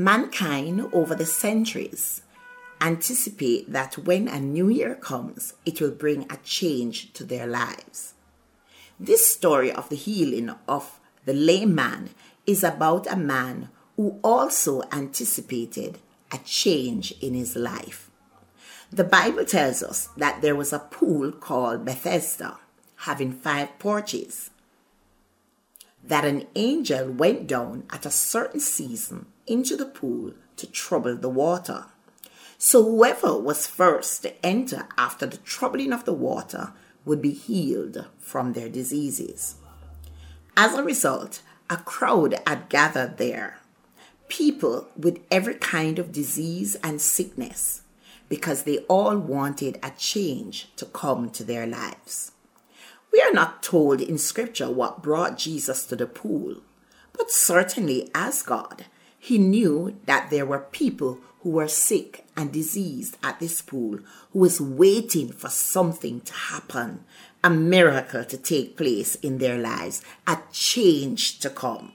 Mankind over the centuries anticipate that when a new year comes, it will bring a change to their lives. This story of the healing of the lame man is about a man who also anticipated a change in his life. The Bible tells us that there was a pool called Bethesda having five porches. That an angel went down at a certain season into the pool to trouble the water. So whoever was first to enter after the troubling of the water would be healed from their diseases. As a result, a crowd had gathered there. People with every kind of disease and sickness because they all wanted a change to come to their lives. We are not told in Scripture what brought Jesus to the pool, but certainly as God, He knew that there were people who were sick and diseased at this pool who was waiting for something to happen, a miracle to take place in their lives, a change to come.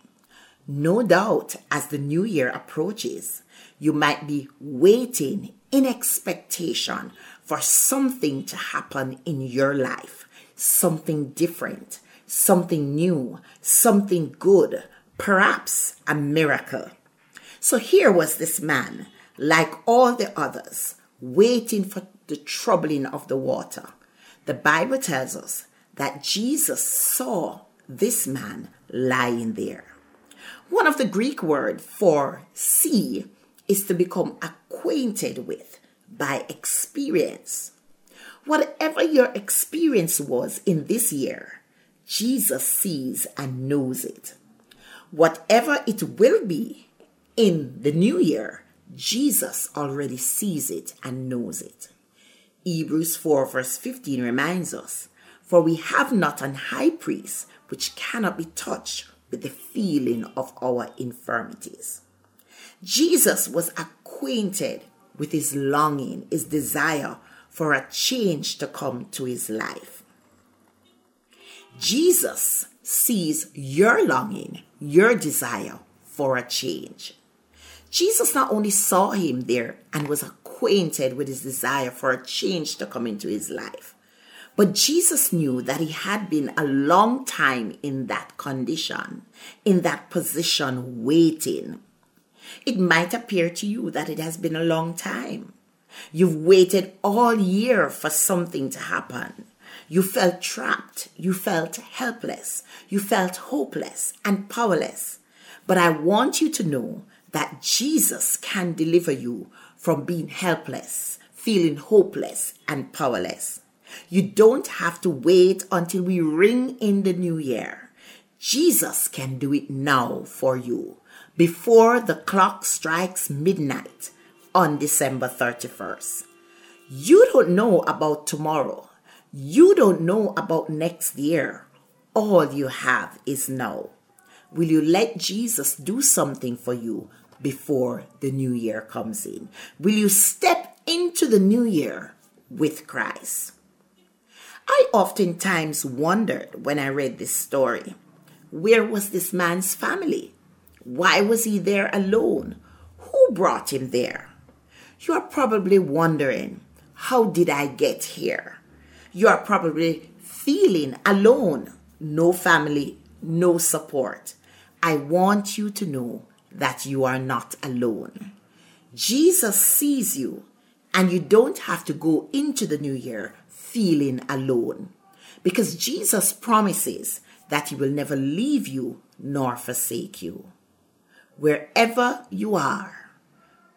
No doubt, as the new year approaches, you might be waiting in expectation for something to happen in your life, something different, something new, something good, perhaps a miracle. So here was this man like all the others, waiting for the troubling of the water. The Bible tells us that Jesus saw this man lying there. One of the Greek words for see is to become acquainted with by experience. Whatever your experience was in this year, Jesus sees and knows it. Whatever it will be in the new year, Jesus already sees it and knows it. Hebrews 4, verse 15 reminds us, For we have not an high priest which cannot be touched with the feeling of our infirmities. Jesus was acquainted with his longing, his desire for a change to come to his life. Jesus sees your longing, your desire for a change. Jesus not only saw him there and was acquainted with his desire for a change to come into his life, but Jesus knew that he had been a long time in that condition, in that position, waiting. It might appear to you that it has been a long time. You've waited all year for something to happen. You felt trapped. You felt helpless. You felt hopeless and powerless. But I want you to know that Jesus can deliver you from being helpless, feeling hopeless, and powerless. You don't have to wait until we ring in the new year. Jesus can do it now for you before the clock strikes midnight on December 31st. You don't know about tomorrow. You don't know about next year. All you have is now. Will you let Jesus do something for you before the new year comes in? Will you step into the new year with Christ? I oftentimes wondered when I read this story where was this man's family? Why was he there alone? Who brought him there? You are probably wondering, how did I get here? You are probably feeling alone, no family, no support. I want you to know that you are not alone. Jesus sees you, and you don't have to go into the new year feeling alone because Jesus promises that He will never leave you nor forsake you. Wherever you are,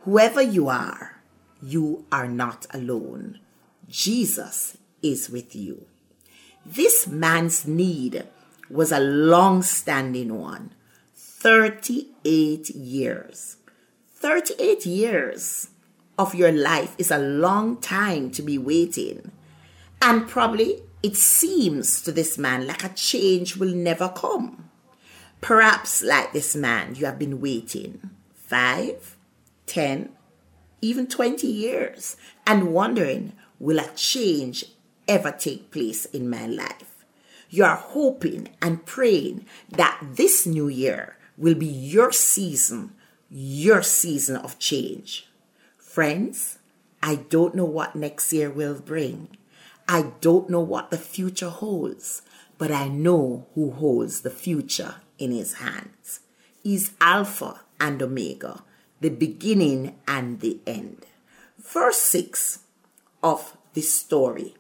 whoever you are, you are not alone. Jesus is with you. This man's need was a long standing one 38 years. 38 years of your life is a long time to be waiting. And probably it seems to this man like a change will never come. Perhaps, like this man, you have been waiting five, ten, even 20 years and wondering, will a change ever take place in my life? You are hoping and praying that this new year will be your season your season of change. Friends, I don't know what next year will bring. I don't know what the future holds, but I know who holds the future in his hands. He's Alpha and Omega, the beginning and the end. Verse 6 of this story,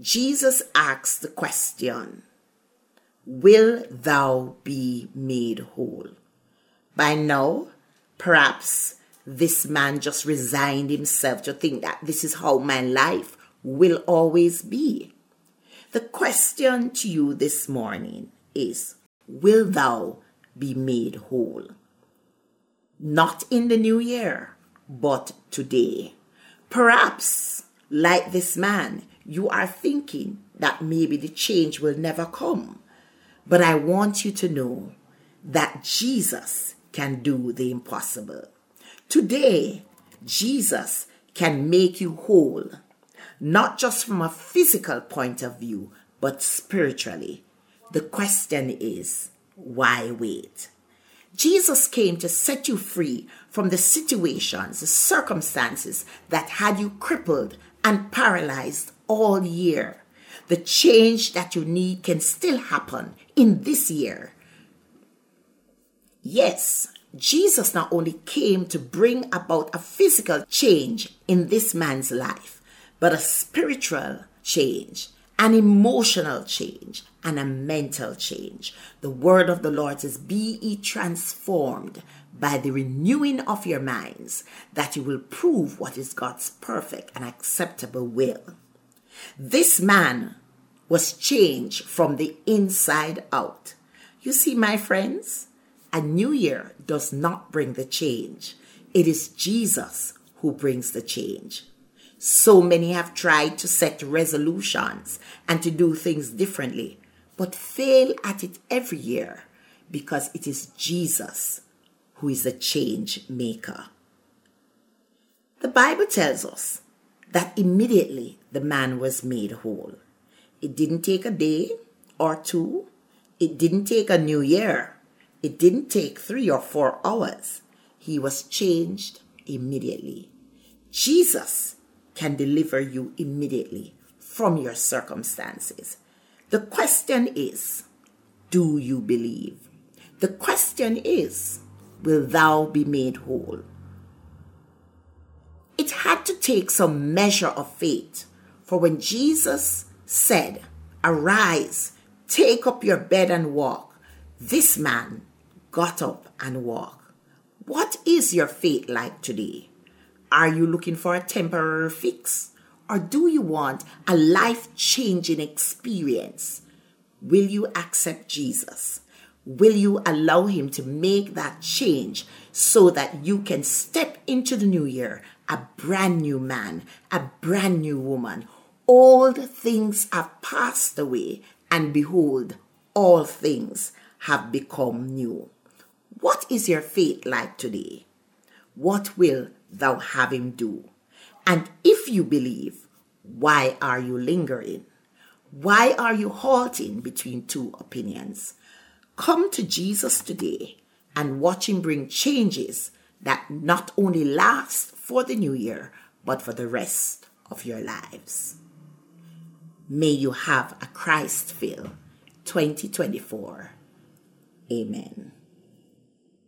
Jesus asks the question, Will thou be made whole? By now, perhaps this man just resigned himself to think that this is how my life will always be. The question to you this morning is Will thou be made whole? Not in the new year, but today. Perhaps, like this man, you are thinking that maybe the change will never come. But I want you to know that Jesus can do the impossible. Today, Jesus can make you whole, not just from a physical point of view, but spiritually. The question is, why wait? Jesus came to set you free from the situations, the circumstances that had you crippled and paralyzed all year. The change that you need can still happen in this year. Yes, Jesus not only came to bring about a physical change in this man's life, but a spiritual change, an emotional change, and a mental change. The word of the Lord says, Be ye transformed by the renewing of your minds, that you will prove what is God's perfect and acceptable will. This man was changed from the inside out. You see, my friends, a new year does not bring the change. It is Jesus who brings the change. So many have tried to set resolutions and to do things differently, but fail at it every year because it is Jesus who is the change maker. The Bible tells us that immediately the man was made whole. It didn't take a day or two, it didn't take a new year, it didn't take three or four hours. He was changed immediately. Jesus can deliver you immediately from your circumstances. The question is, do you believe? The question is, will thou be made whole? It had to take some measure of faith. For when Jesus said, Arise, take up your bed and walk, this man got up and walked. What is your faith like today? Are you looking for a temporary fix? Or do you want a life changing experience? Will you accept Jesus? Will you allow Him to make that change so that you can step into the new year a brand new man, a brand new woman? Old things have passed away, and behold, all things have become new. What is your faith like today? What will thou have him do? And if you believe, why are you lingering? Why are you halting between two opinions? Come to Jesus today and watch him bring changes that not only last for the new year, but for the rest of your lives. May you have a Christ filled 2024. Amen.